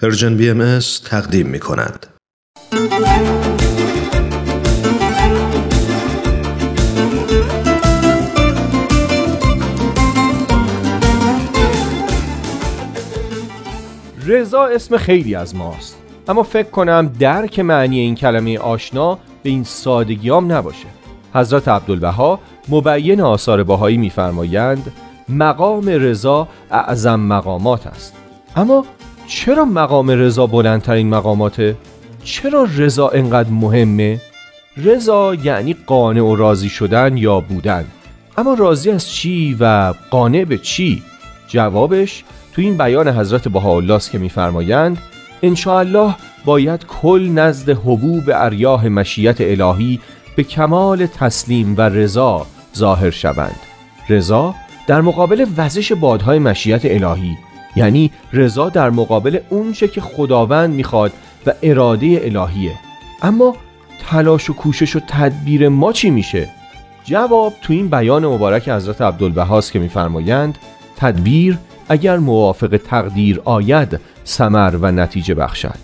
پرژن بی ام تقدیم می کند. رضا اسم خیلی از ماست. اما فکر کنم درک معنی این کلمه آشنا به این سادگیام نباشه. حضرت عبدالبها مبین آثار باهایی میفرمایند مقام رضا اعظم مقامات است. اما چرا مقام رضا بلندترین مقاماته؟ چرا رضا انقدر مهمه؟ رضا یعنی قانع و راضی شدن یا بودن اما راضی از چی و قانع به چی؟ جوابش تو این بیان حضرت بهاءالله است که میفرمایند الله باید کل نزد حبوب اریاه مشیت الهی به کمال تسلیم و رضا ظاهر شوند رضا در مقابل وزش بادهای مشیت الهی یعنی رضا در مقابل اونچه که خداوند می‌خواد و اراده الهیه. اما تلاش و کوشش و تدبیر ما چی میشه؟ جواب تو این بیان مبارک حضرت عبدالبهاست که میفرمایند تدبیر اگر موافق تقدیر آید سمر و نتیجه بخشد.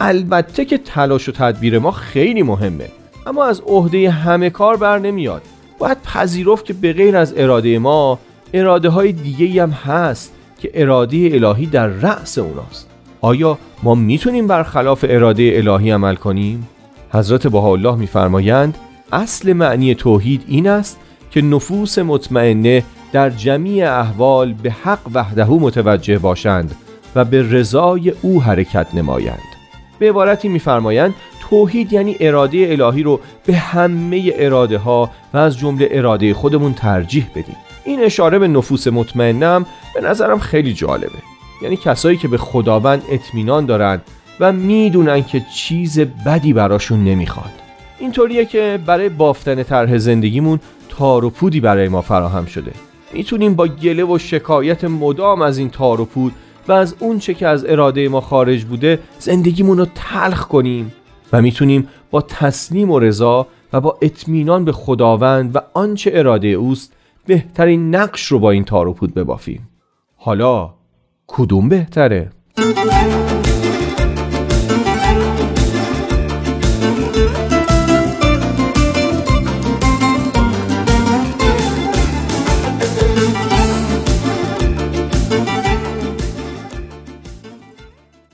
البته که تلاش و تدبیر ما خیلی مهمه اما از عهده همه کار بر نمیاد. باید پذیرفت که به غیر از اراده ما اراده های دیگه هم هست. که اراده الهی در رأس اوناست. آیا ما می‌تونیم برخلاف اراده الهی عمل کنیم؟ حضرت بهاءالله میفرمایند اصل معنی توحید این است که نفوس مطمئنه در جمیع احوال به حق وحده متوجه باشند و به رضای او حرکت نمایند. به عبارتی میفرمایند توحید یعنی اراده الهی رو به همه اراده ها و از جمله اراده خودمون ترجیح بدیم. این اشاره به نفوس مطمئنم به نظرم خیلی جالبه. یعنی کسایی که به خداوند اطمینان دارن و می‌دونن که چیز بدی براشون نمی‌خواد. اینطوریه که برای بافتن طرح زندگیمون تار و پودی برای ما فراهم شده. می‌تونیم با گله و شکایت مدام از این تار و پود و از اون چه که از اراده ما خارج بوده زندگیمون رو تلخ کنیم و می‌تونیم با تسلیم و رضا و با اطمینان به خداوند و آنچه اراده اوست بهترین نقش رو با این تار و پود ببافیم حالا کدوم بهتره؟